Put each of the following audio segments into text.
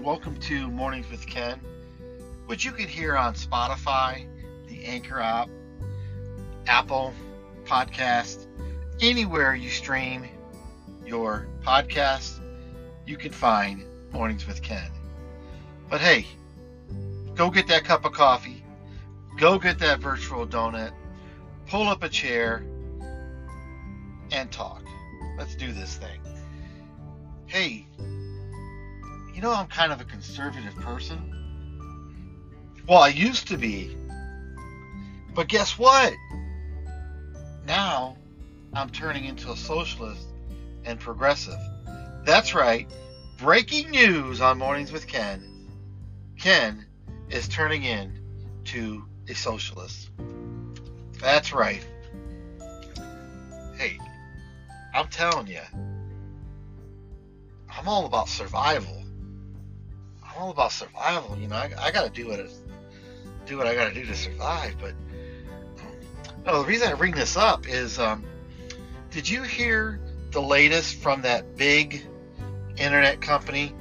and welcome to Mornings with Ken, which you can hear on Spotify, the Anchor app, Apple Podcast, anywhere you stream your podcast, you can find Mornings with Ken. But hey, go get that cup of coffee, go get that virtual donut, pull up a chair, and talk. Let's do this thing. Hey, you know, I'm kind of a conservative person. Well, I used to be. But guess what? Now I'm turning into a socialist and progressive. That's right. Breaking news on Mornings with Ken. Ken is turning in to a socialist. That's right. Hey, I'm telling you, I'm all about survival all about survival. You know, I, I got to do what do what I got to do to survive. But um, no, the reason I bring this up is, um, did you hear the latest from that big internet company?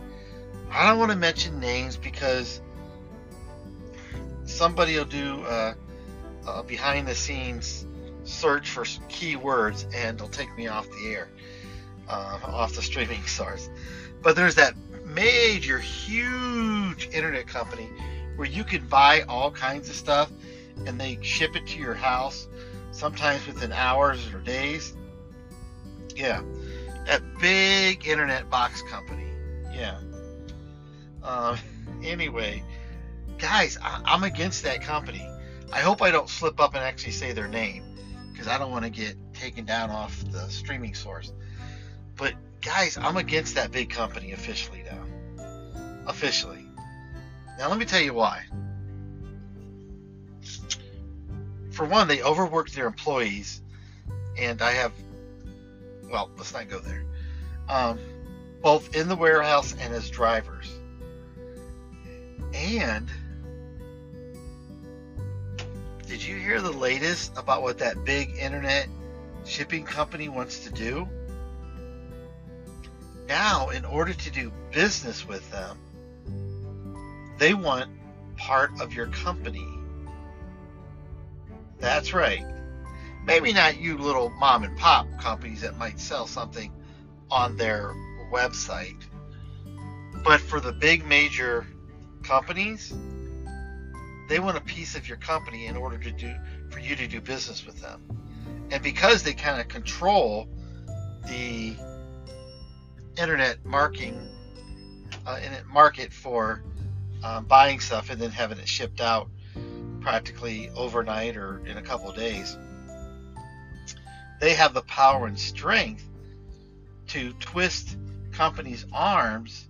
I don't want to mention names because somebody will do a, a behind the scenes search for some keywords and they'll take me off the air, uh, off the streaming source. But there's that major, huge internet company where you can buy all kinds of stuff and they ship it to your house, sometimes within hours or days. Yeah, that big internet box company. Yeah. Uh, anyway, guys, I, I'm against that company. I hope I don't slip up and actually say their name because I don't want to get taken down off the streaming source. But guys, I'm against that big company officially now. Officially. Now, let me tell you why. For one, they overworked their employees, and I have, well, let's not go there. Um, both in the warehouse and as drivers. And did you hear the latest about what that big internet shipping company wants to do? Now, in order to do business with them, they want part of your company. That's right. Maybe not you little mom and pop companies that might sell something on their website. But for the big major companies, they want a piece of your company in order to do for you to do business with them. And because they kind of control the internet marking uh, internet market for um, buying stuff and then having it shipped out practically overnight or in a couple days. They have the power and strength to twist companies' arms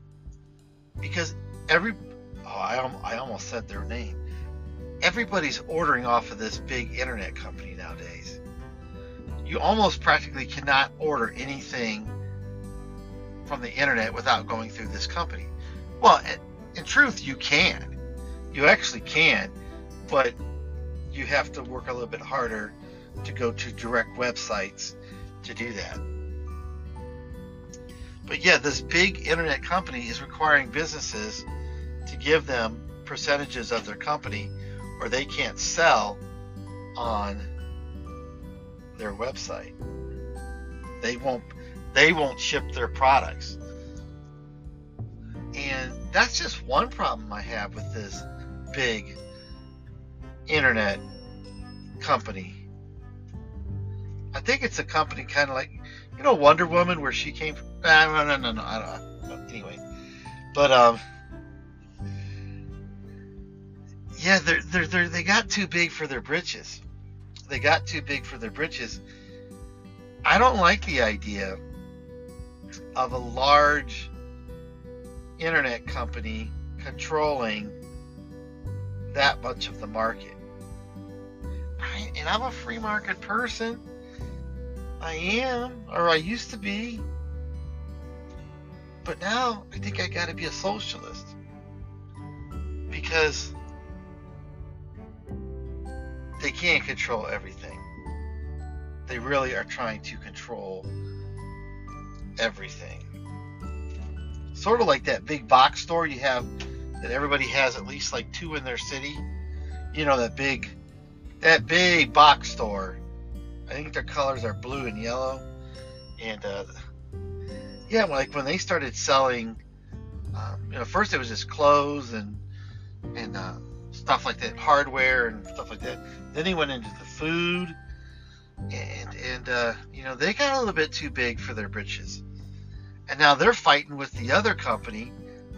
because every oh, I, I almost said their name. Everybody's ordering off of this big internet company nowadays. You almost practically cannot order anything from the internet without going through this company. Well, in truth, you can. You actually can, but you have to work a little bit harder to go to direct websites to do that. But yeah, this big internet company is requiring businesses to give them percentages of their company or they can't sell on their website. They won't they won't ship their products. And that's just one problem I have with this big internet company. I think it's a company kind of like, you know, Wonder Woman, where she came from. no, no, no, no. I don't. Anyway, but um, yeah, they're, they're, they're, they got too big for their britches. They got too big for their britches. I don't like the idea of a large internet company controlling that much of the market. I, and I'm a free market person. I am, or I used to be. But now I think I got to be a socialist. Because they can't control everything. They really are trying to control everything. sort of like that big box store you have that everybody has at least like two in their city. You know that big that big box store. I think their colors are blue and yellow. And uh, yeah, like when they started selling, um, you know, first it was just clothes and and uh, stuff like that, hardware and stuff like that. Then he went into the food, and and uh, you know they got a little bit too big for their britches, and now they're fighting with the other company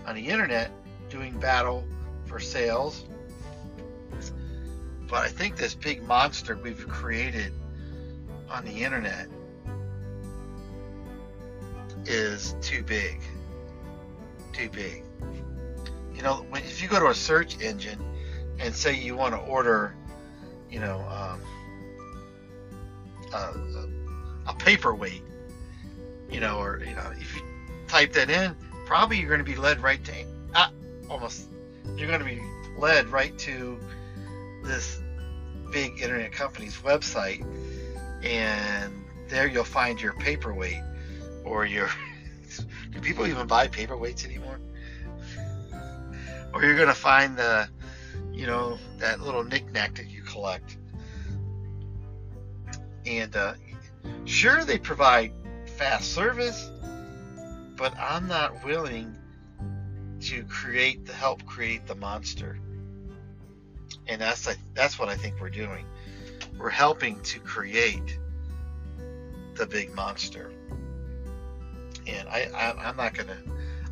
on the internet doing battle for sales. But I think this big monster we've created on the internet is too big. Too big. You know, if you go to a search engine and say you want to order, you know, um, a, a paperweight, you know, or you know, if you type that in, probably you're going to be led right to, ah, almost, you're going to be led right to this big internet company's website, and there you'll find your paperweight or your. do people even buy paperweights anymore? Or you're going to find the you know, that little knickknack that you collect. And uh, sure, they provide fast service, but I'm not willing to create the help create the monster. And that's that's what I think we're doing. We're helping to create the big monster. And I, I I'm not gonna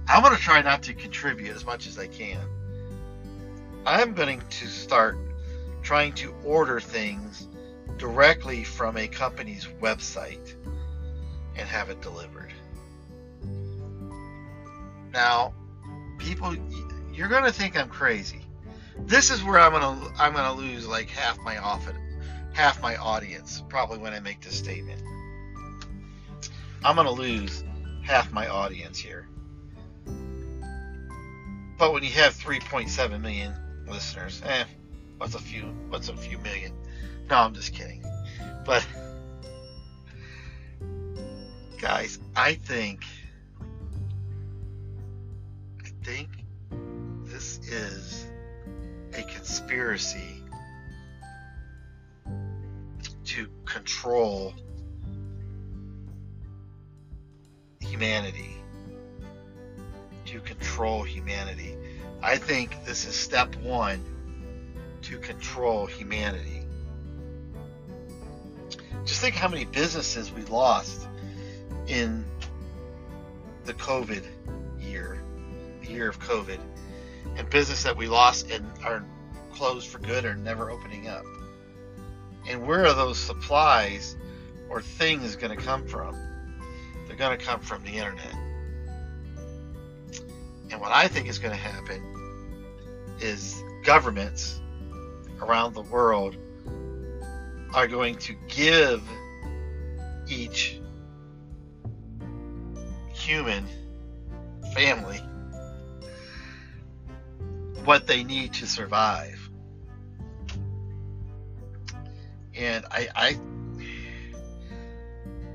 I'm gonna try not to contribute as much as I can I'm going to start trying to order things directly from a company's website and have it delivered. Now, people, you're going to think I'm crazy. This is where I'm going to I'm going to lose like half my often half my audience probably when I make this statement. I'm going to lose half my audience here. But when you have 3.7 million listeners. Eh, what's a few? What's a few million? No, I'm just kidding. But guys, I think I think this is a conspiracy to control humanity. To control humanity. I think this is step one to control humanity. Just think how many businesses we lost in the COVID year, the year of COVID, and business that we lost and are closed for good or never opening up. And where are those supplies or things going to come from? They're going to come from the internet. And what I think is going to happen is governments around the world are going to give each human family what they need to survive. And I, I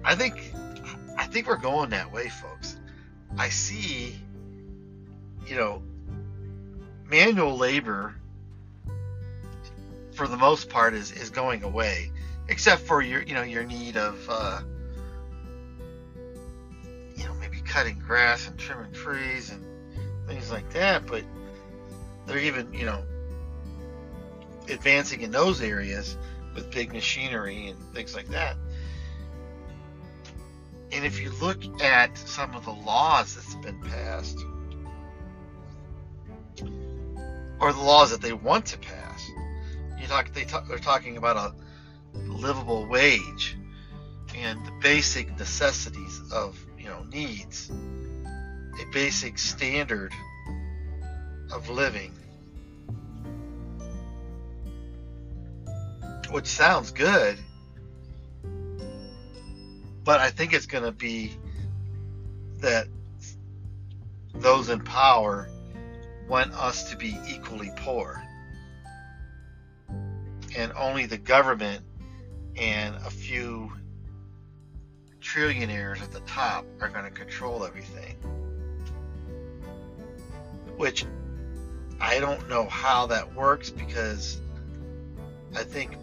I think I think we're going that way, folks. I see, you know, manual labor for the most part is, is going away except for your you know your need of uh, cutting grass and trimming trees and things like that but they're even you know advancing in those areas with big machinery and things like that and if you look at some of the laws that's been passed or the laws that they want to pass. You talk, they talk, they're talking about a livable wage and the basic necessities of you know needs, a basic standard of living, which sounds good, but I think it's going to be that those in power want us to be equally poor. And only the government and a few trillionaires at the top are going to control everything. which I don't know how that works because I think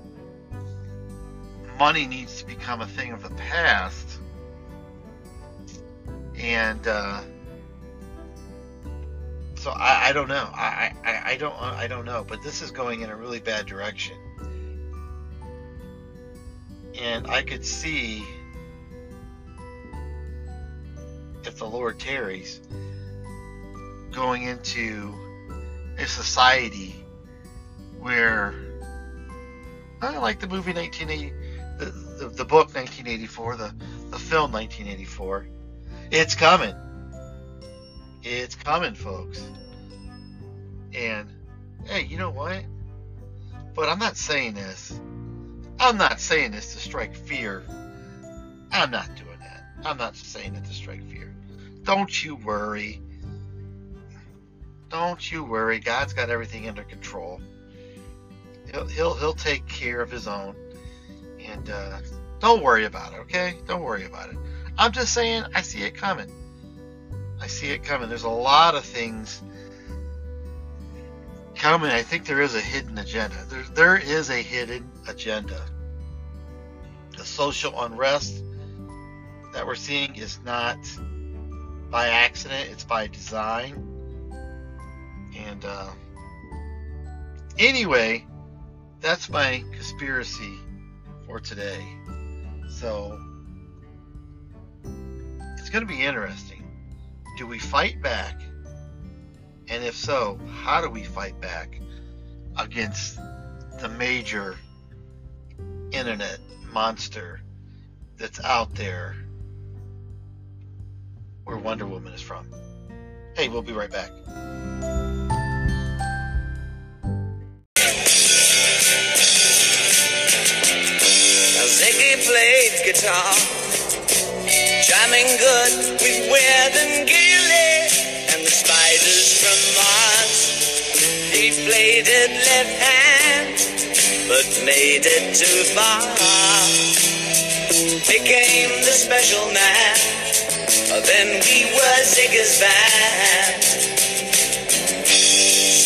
money needs to become a thing of the past. And uh, so I, I don't know. I, I, I don't I don't know. But this is going in a really bad direction. And I could see if the Lord tarries, going into a society where I like the movie 1980, the, the, the book 1984, the, the film 1984. It's coming. It's coming, folks. And hey, you know what? But I'm not saying this. I'm not saying this to strike fear. I'm not doing that. I'm not saying it to strike fear. Don't you worry. Don't you worry. God's got everything under control. He'll he'll, he'll take care of his own. And uh, don't worry about it, okay? Don't worry about it. I'm just saying I see it coming. I see it coming. There's a lot of things coming. I think there is a hidden agenda. There, there is a hidden agenda. The social unrest that we're seeing is not by accident, it's by design. And uh, anyway, that's my conspiracy for today. So it's going to be interesting. Do we fight back? And if so, how do we fight back against the major internet monster that's out there where Wonder Woman is from. Hey, we'll be right back. Ziggy played guitar, jamming good with Weird and Gilly and the spiders from Mars. He played it left hand, but made it too far. Became the special man then we were Ziggy's band.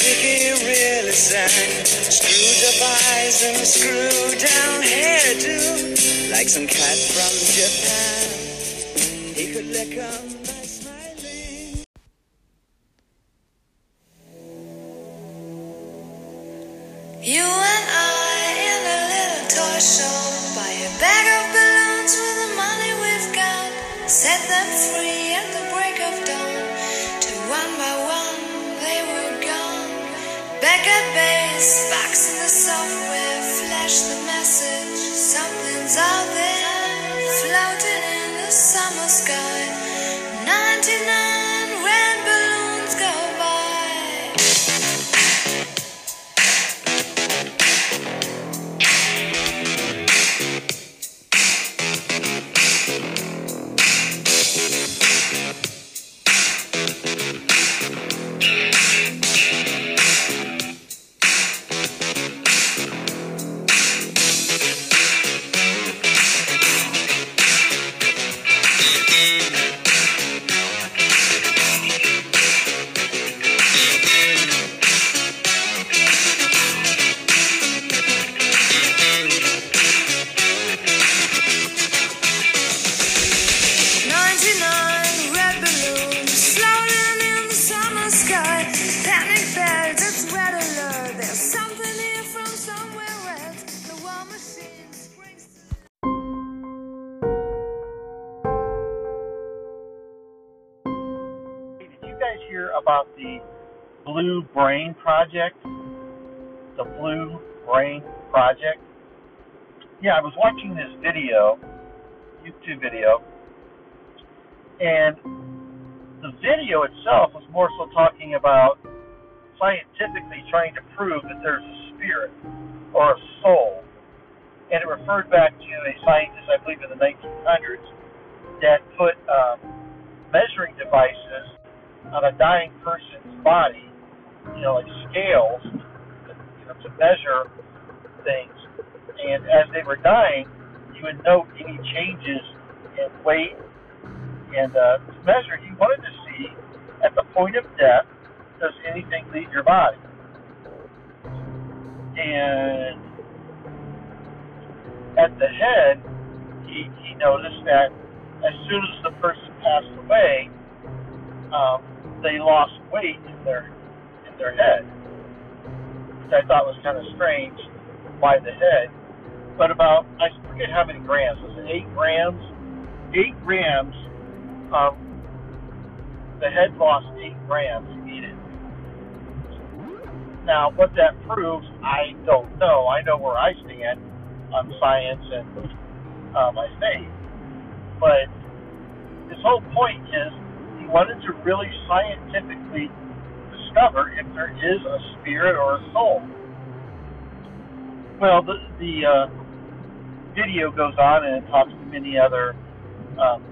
Ziggy really sang, screwed up eyes and screwed down hairdo, like some cat from Japan. He could lick 'em Brain Project? The Blue Brain Project? Yeah, I was watching this video, YouTube video, and the video itself was more so talking about scientifically trying to prove that there's a spirit or a soul. And it referred back to a scientist, I believe, in the 1900s that put um, measuring devices on a dying person's body, you know, like scales, you know, to measure things. And as they were dying, you would note any changes in weight and uh, to measure. He wanted to see at the point of death does anything leave your body? And at the head, he, he noticed that as soon as the person passed away, um, they lost weight in their their head, which I thought was kind of strange. Why the head? But about I forget how many grams. Was it eight grams? Eight grams. Um, the head lost eight grams immediately. Now, what that proves, I don't know. I know where I stand on science and uh, my faith. But his whole point is he wanted to really scientifically discover if there is a spirit or a soul. Well, the, the uh, video goes on and it talks to many other um,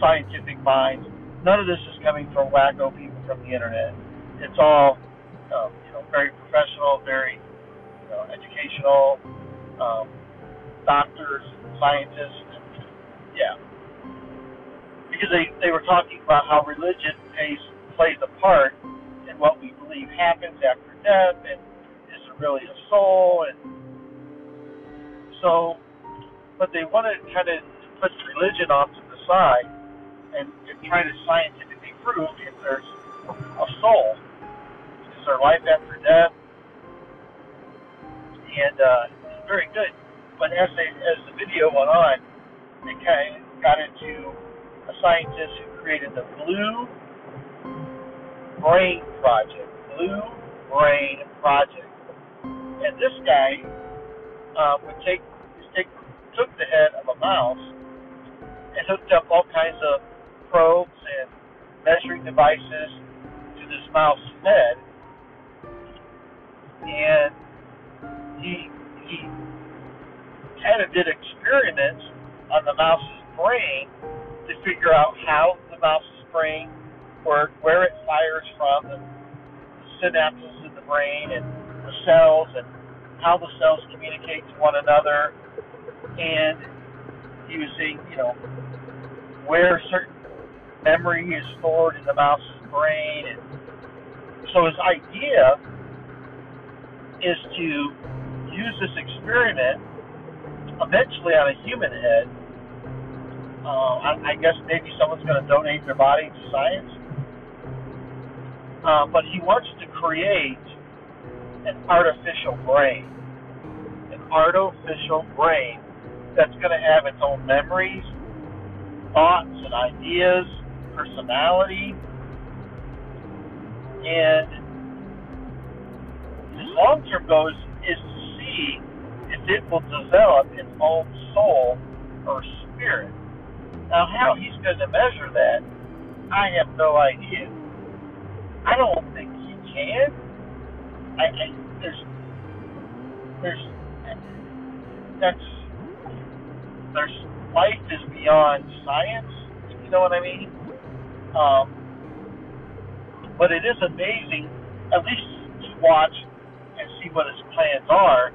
scientific minds. None of this is coming from wacko people from the internet. It's all, um, you know, very professional, very, you know, educational, um, doctors, scientists, yeah. Because they, they were talking about how religion plays, plays a part in what we believe happens after death, and is there really a soul, and so, but they wanted kind of to put religion off to the side and, and try to scientifically prove if there's a soul. Is there life after death? And uh, it's very good. But as they, as the video went on, they kind of got into a scientist who created the Blue Brain Project. Blue Brain Project. And this guy uh, would take, take took the head of a mouse and hooked up all kinds of probes and measuring devices to this mouse's head, and he he kind of did experiments on the mouse's brain to figure out how the mouse's brain works, where it fires from, the synapses in the brain, and the cells, and how the cells communicate to one another, and using, you know, where certain memory is stored in the mouse's brain. And so his idea is to use this experiment eventually on a human head. Uh, I, I guess maybe someone's going to donate their body to science. Uh, but he wants to create an artificial brain. An artificial brain that's going to have its own memories, thoughts, and ideas, personality. And his long term goal is, is to see if it will develop its own soul or spirit. Now, how he's going to measure that, I have no idea. I don't think he can. I, I there's there's that's there's life is beyond science. If you know what I mean. Um, but it is amazing, at least to watch and see what his plans are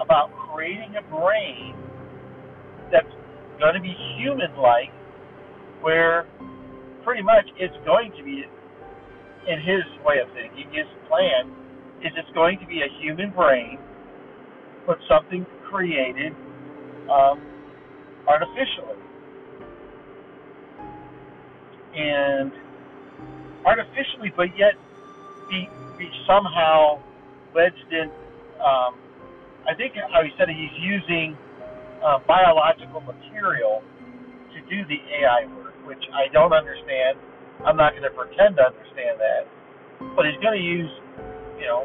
about creating a brain that's going to be human-like, where pretty much it's going to be, in his way of thinking, his plan is it's going to be a human brain, but something created um, artificially. And artificially, but yet be, be somehow wedged in. Um, I think how he said he's using uh, biological material to do the AI work, which I don't understand. I'm not going to pretend to understand that, but he's going to use, you know,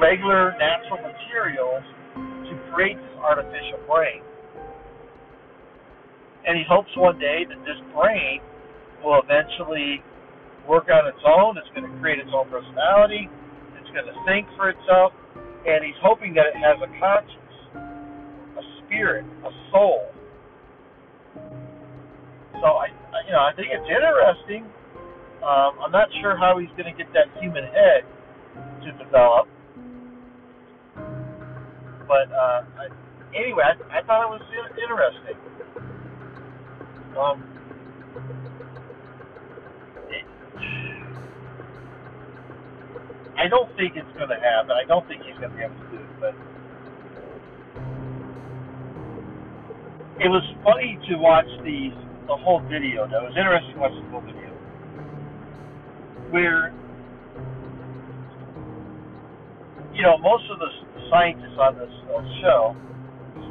regular natural materials to create this artificial brain. And he hopes one day that this brain will eventually work on its own. It's going to create its own personality. It's going to think for itself, and he's hoping that it has a conscience, a spirit, a soul. So I, you know, I think it's interesting. Um, I'm not sure how he's going to get that human head to develop, but uh, I, anyway, I, I thought it was interesting. Um, I don't think it's going to happen. I don't think he's going to be able to do it, but it was funny to watch the the whole video. That was interesting to watch the whole video, where you know most of the scientists on this uh, show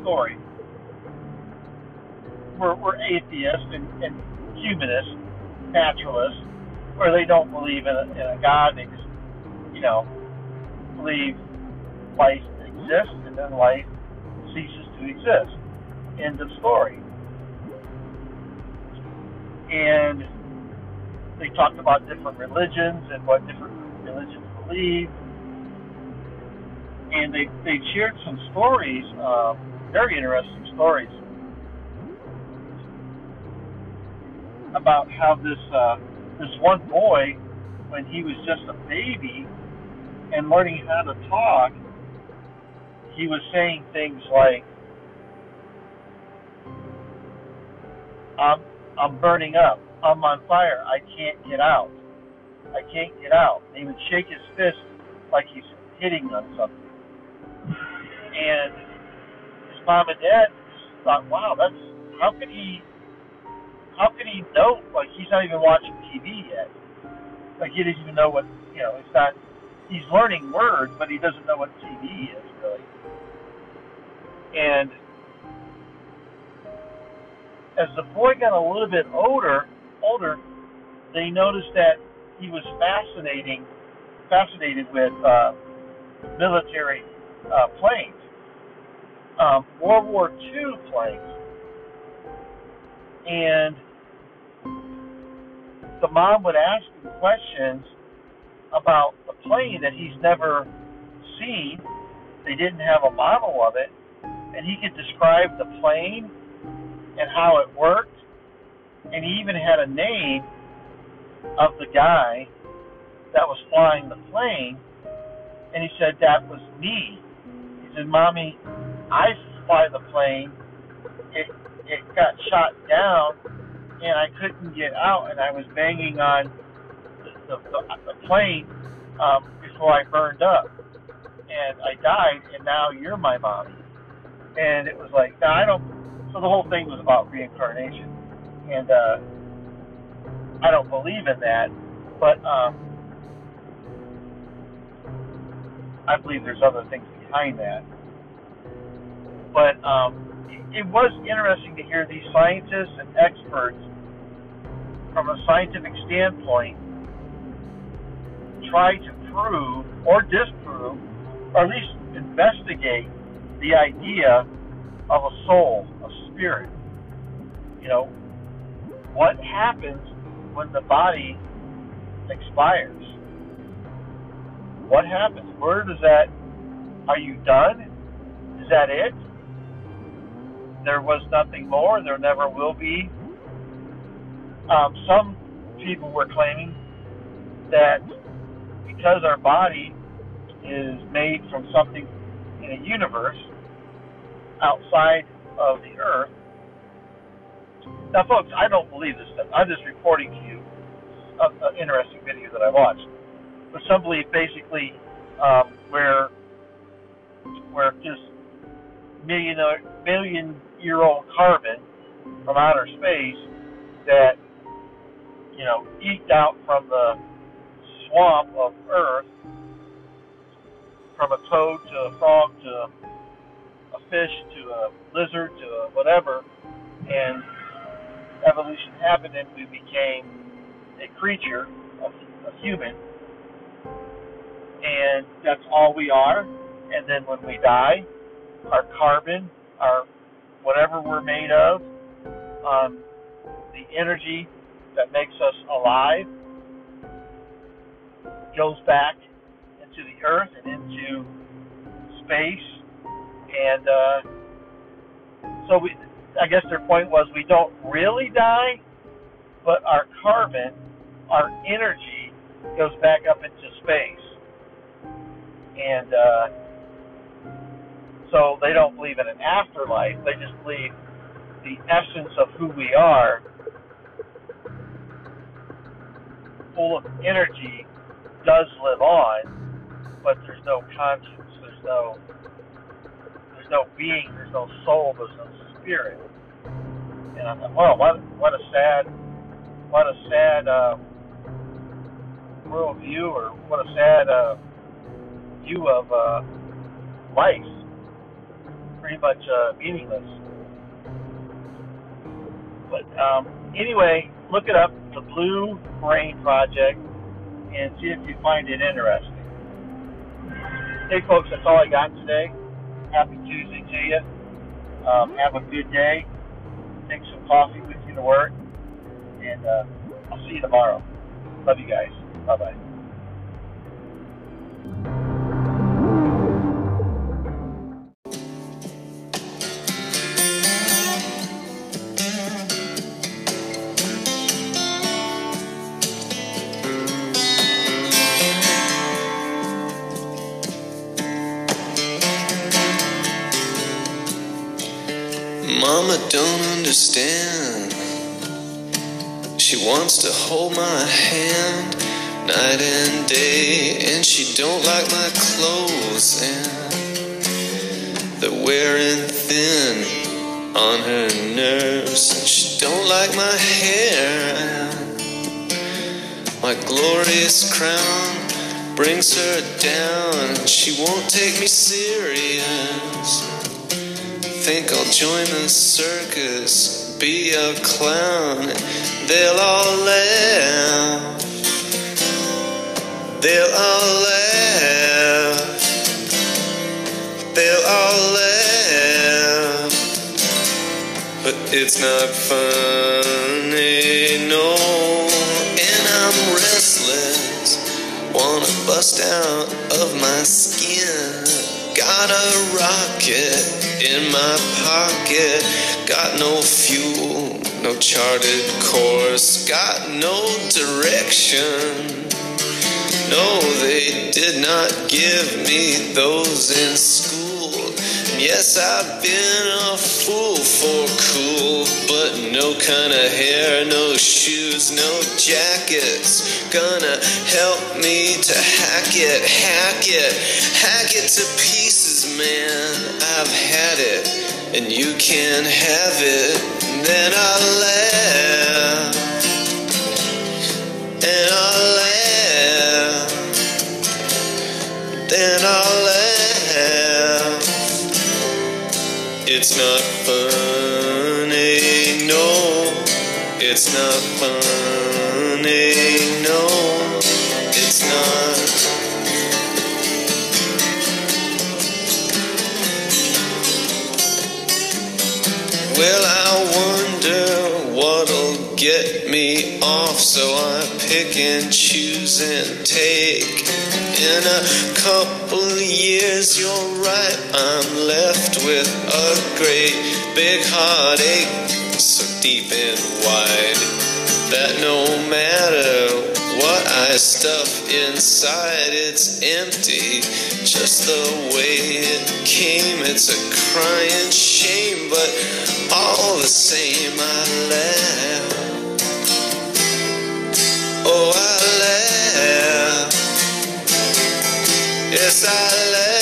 story were, were atheists and, and humanists, naturalists, where they don't believe in a, in a God. They just, you know, believe life exists and then life ceases to exist. End of story. And they talked about different religions and what different religions believe. And they, they shared some stories, um, very interesting stories, about how this uh, this one boy, when he was just a baby and learning how to talk, he was saying things like, "I'm I'm burning up. I'm on fire. I can't get out. I can't get out." And he would shake his fist like he's hitting on something. And his mom and dad thought, "Wow, that's how could he how could he know? Like he's not even watching TV yet. Like he doesn't even know what you know. It's not. He's learning words, but he doesn't know what TV is really. And as the boy got a little bit older, older, they noticed that he was fascinating, fascinated with uh, military uh, planes, um, World War II planes, and the mom would ask him questions about the plane that he's never seen. They didn't have a model of it, and he could describe the plane and how it worked, and he even had a name of the guy that was flying the plane, and he said that was me. He said, "Mommy, I fly the plane. It it got shot down, and I couldn't get out, and I was banging on the, the, the plane um, before I burned up, and I died, and now you're my mommy." And it was like, now I don't. So the whole thing was about reincarnation, and uh, I don't believe in that, but um, I believe there's other things behind that. But um, it was interesting to hear these scientists and experts, from a scientific standpoint, try to prove or disprove, or at least investigate the idea of a soul, a spirit. You know, what happens when the body expires? What happens? Where does that? Are you done? Is that it? There was nothing more. There never will be. Um, some people were claiming that because our body is made from something in a universe outside of the earth. Now, folks, I don't believe this stuff. I'm just reporting to you an interesting video that I watched. But some believe basically um, where where just million million year old carbon from outer space that you know eked out from the swamp of Earth from a toad to a frog to a, a fish to a lizard to a whatever, and evolution happened and we became a creature, a, a human, and that's all we are. And then when we die, our carbon, our whatever we're made of, um, the energy that makes us alive, goes back into the earth and into space, and uh, so we. I guess their point was we don't really die, but our carbon, our energy, goes back up into space, and uh, so they don't believe in an afterlife. They just believe the essence of who we are, full of energy, does live on but there's no conscience. There's no there's no being. There's no soul. There's no spirit. And I thought, well, what what a sad what a sad uh, worldview, or what a sad uh, view of uh, life. Pretty much uh, meaningless. But um, anyway, look it up, the Blue Brain Project, and see if you find it interesting. Hey, folks, that's all I got today. Happy Tuesday to you. Um, have a good day. Take some coffee with you to work, and uh, I'll see you tomorrow. Love you guys. Bye bye. Understand. She wants to hold my hand night and day, and she don't like my clothes, and they're wearing thin on her nerves. And she don't like my hair. My glorious crown brings her down, and she won't take me serious think I'll join the circus, be a clown. They'll all laugh. They'll all laugh. They'll all laugh. But it's not funny, no. And I'm restless. Wanna bust out of my skin. Got a rocket in my pocket. Got no fuel, no charted course, got no direction. No, they did not give me those in school. Yes, I've been a fool for cool, but no kind of hair, no shoes, no jackets. Gonna help me to hack it, hack it, hack it to pieces, man. I've had it, and you can have it. Then I'll laugh, and I'll laugh, then I'll laugh. It's not funny, no. It's not funny, so I pick and choose and take. In a couple years, you're right, I'm left with a great big heartache, so deep and wide that no matter what I stuff inside, it's empty, just the way it came. It's a crying shame, but all the same, I laugh. Oh, I laugh. Yes, I laugh.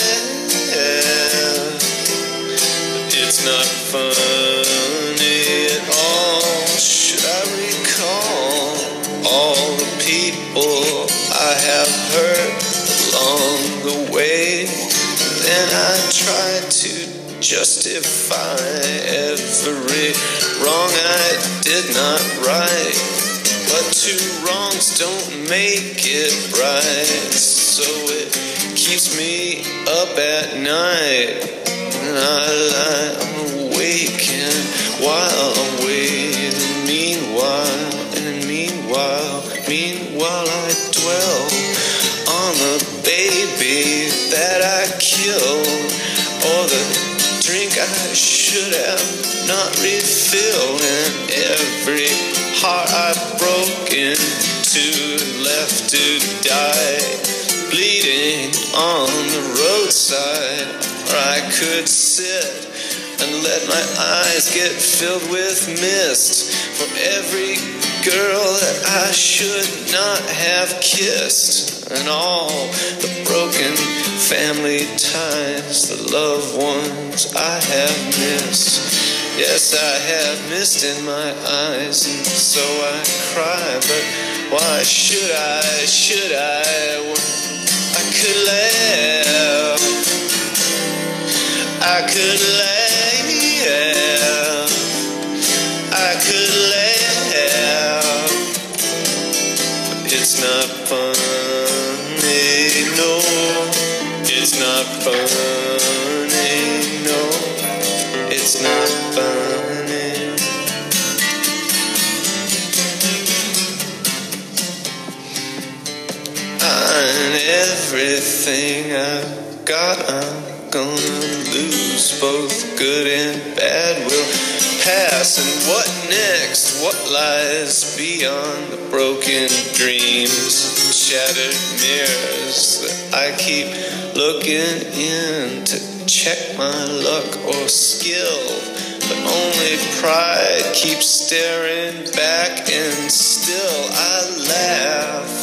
It's not funny at all. Should I recall all the people I have hurt along the way? Then I try to justify every wrong I did not right. But two wrongs don't make it right. So it keeps me up at night. And I lie, awake and while I'm waiting, meanwhile, and meanwhile, meanwhile I dwell on the baby that I killed, or the drink I should have not refilled, my eyes get filled with mist from every girl that I should not have kissed, and all the broken family ties, the loved ones I have missed. Yes, I have mist in my eyes, and so I cry. But why should I? Should I? I could laugh. I could laugh. है What lies beyond the broken dreams? Shattered mirrors that I keep looking in to check my luck or skill. But only pride keeps staring back, and still I laugh.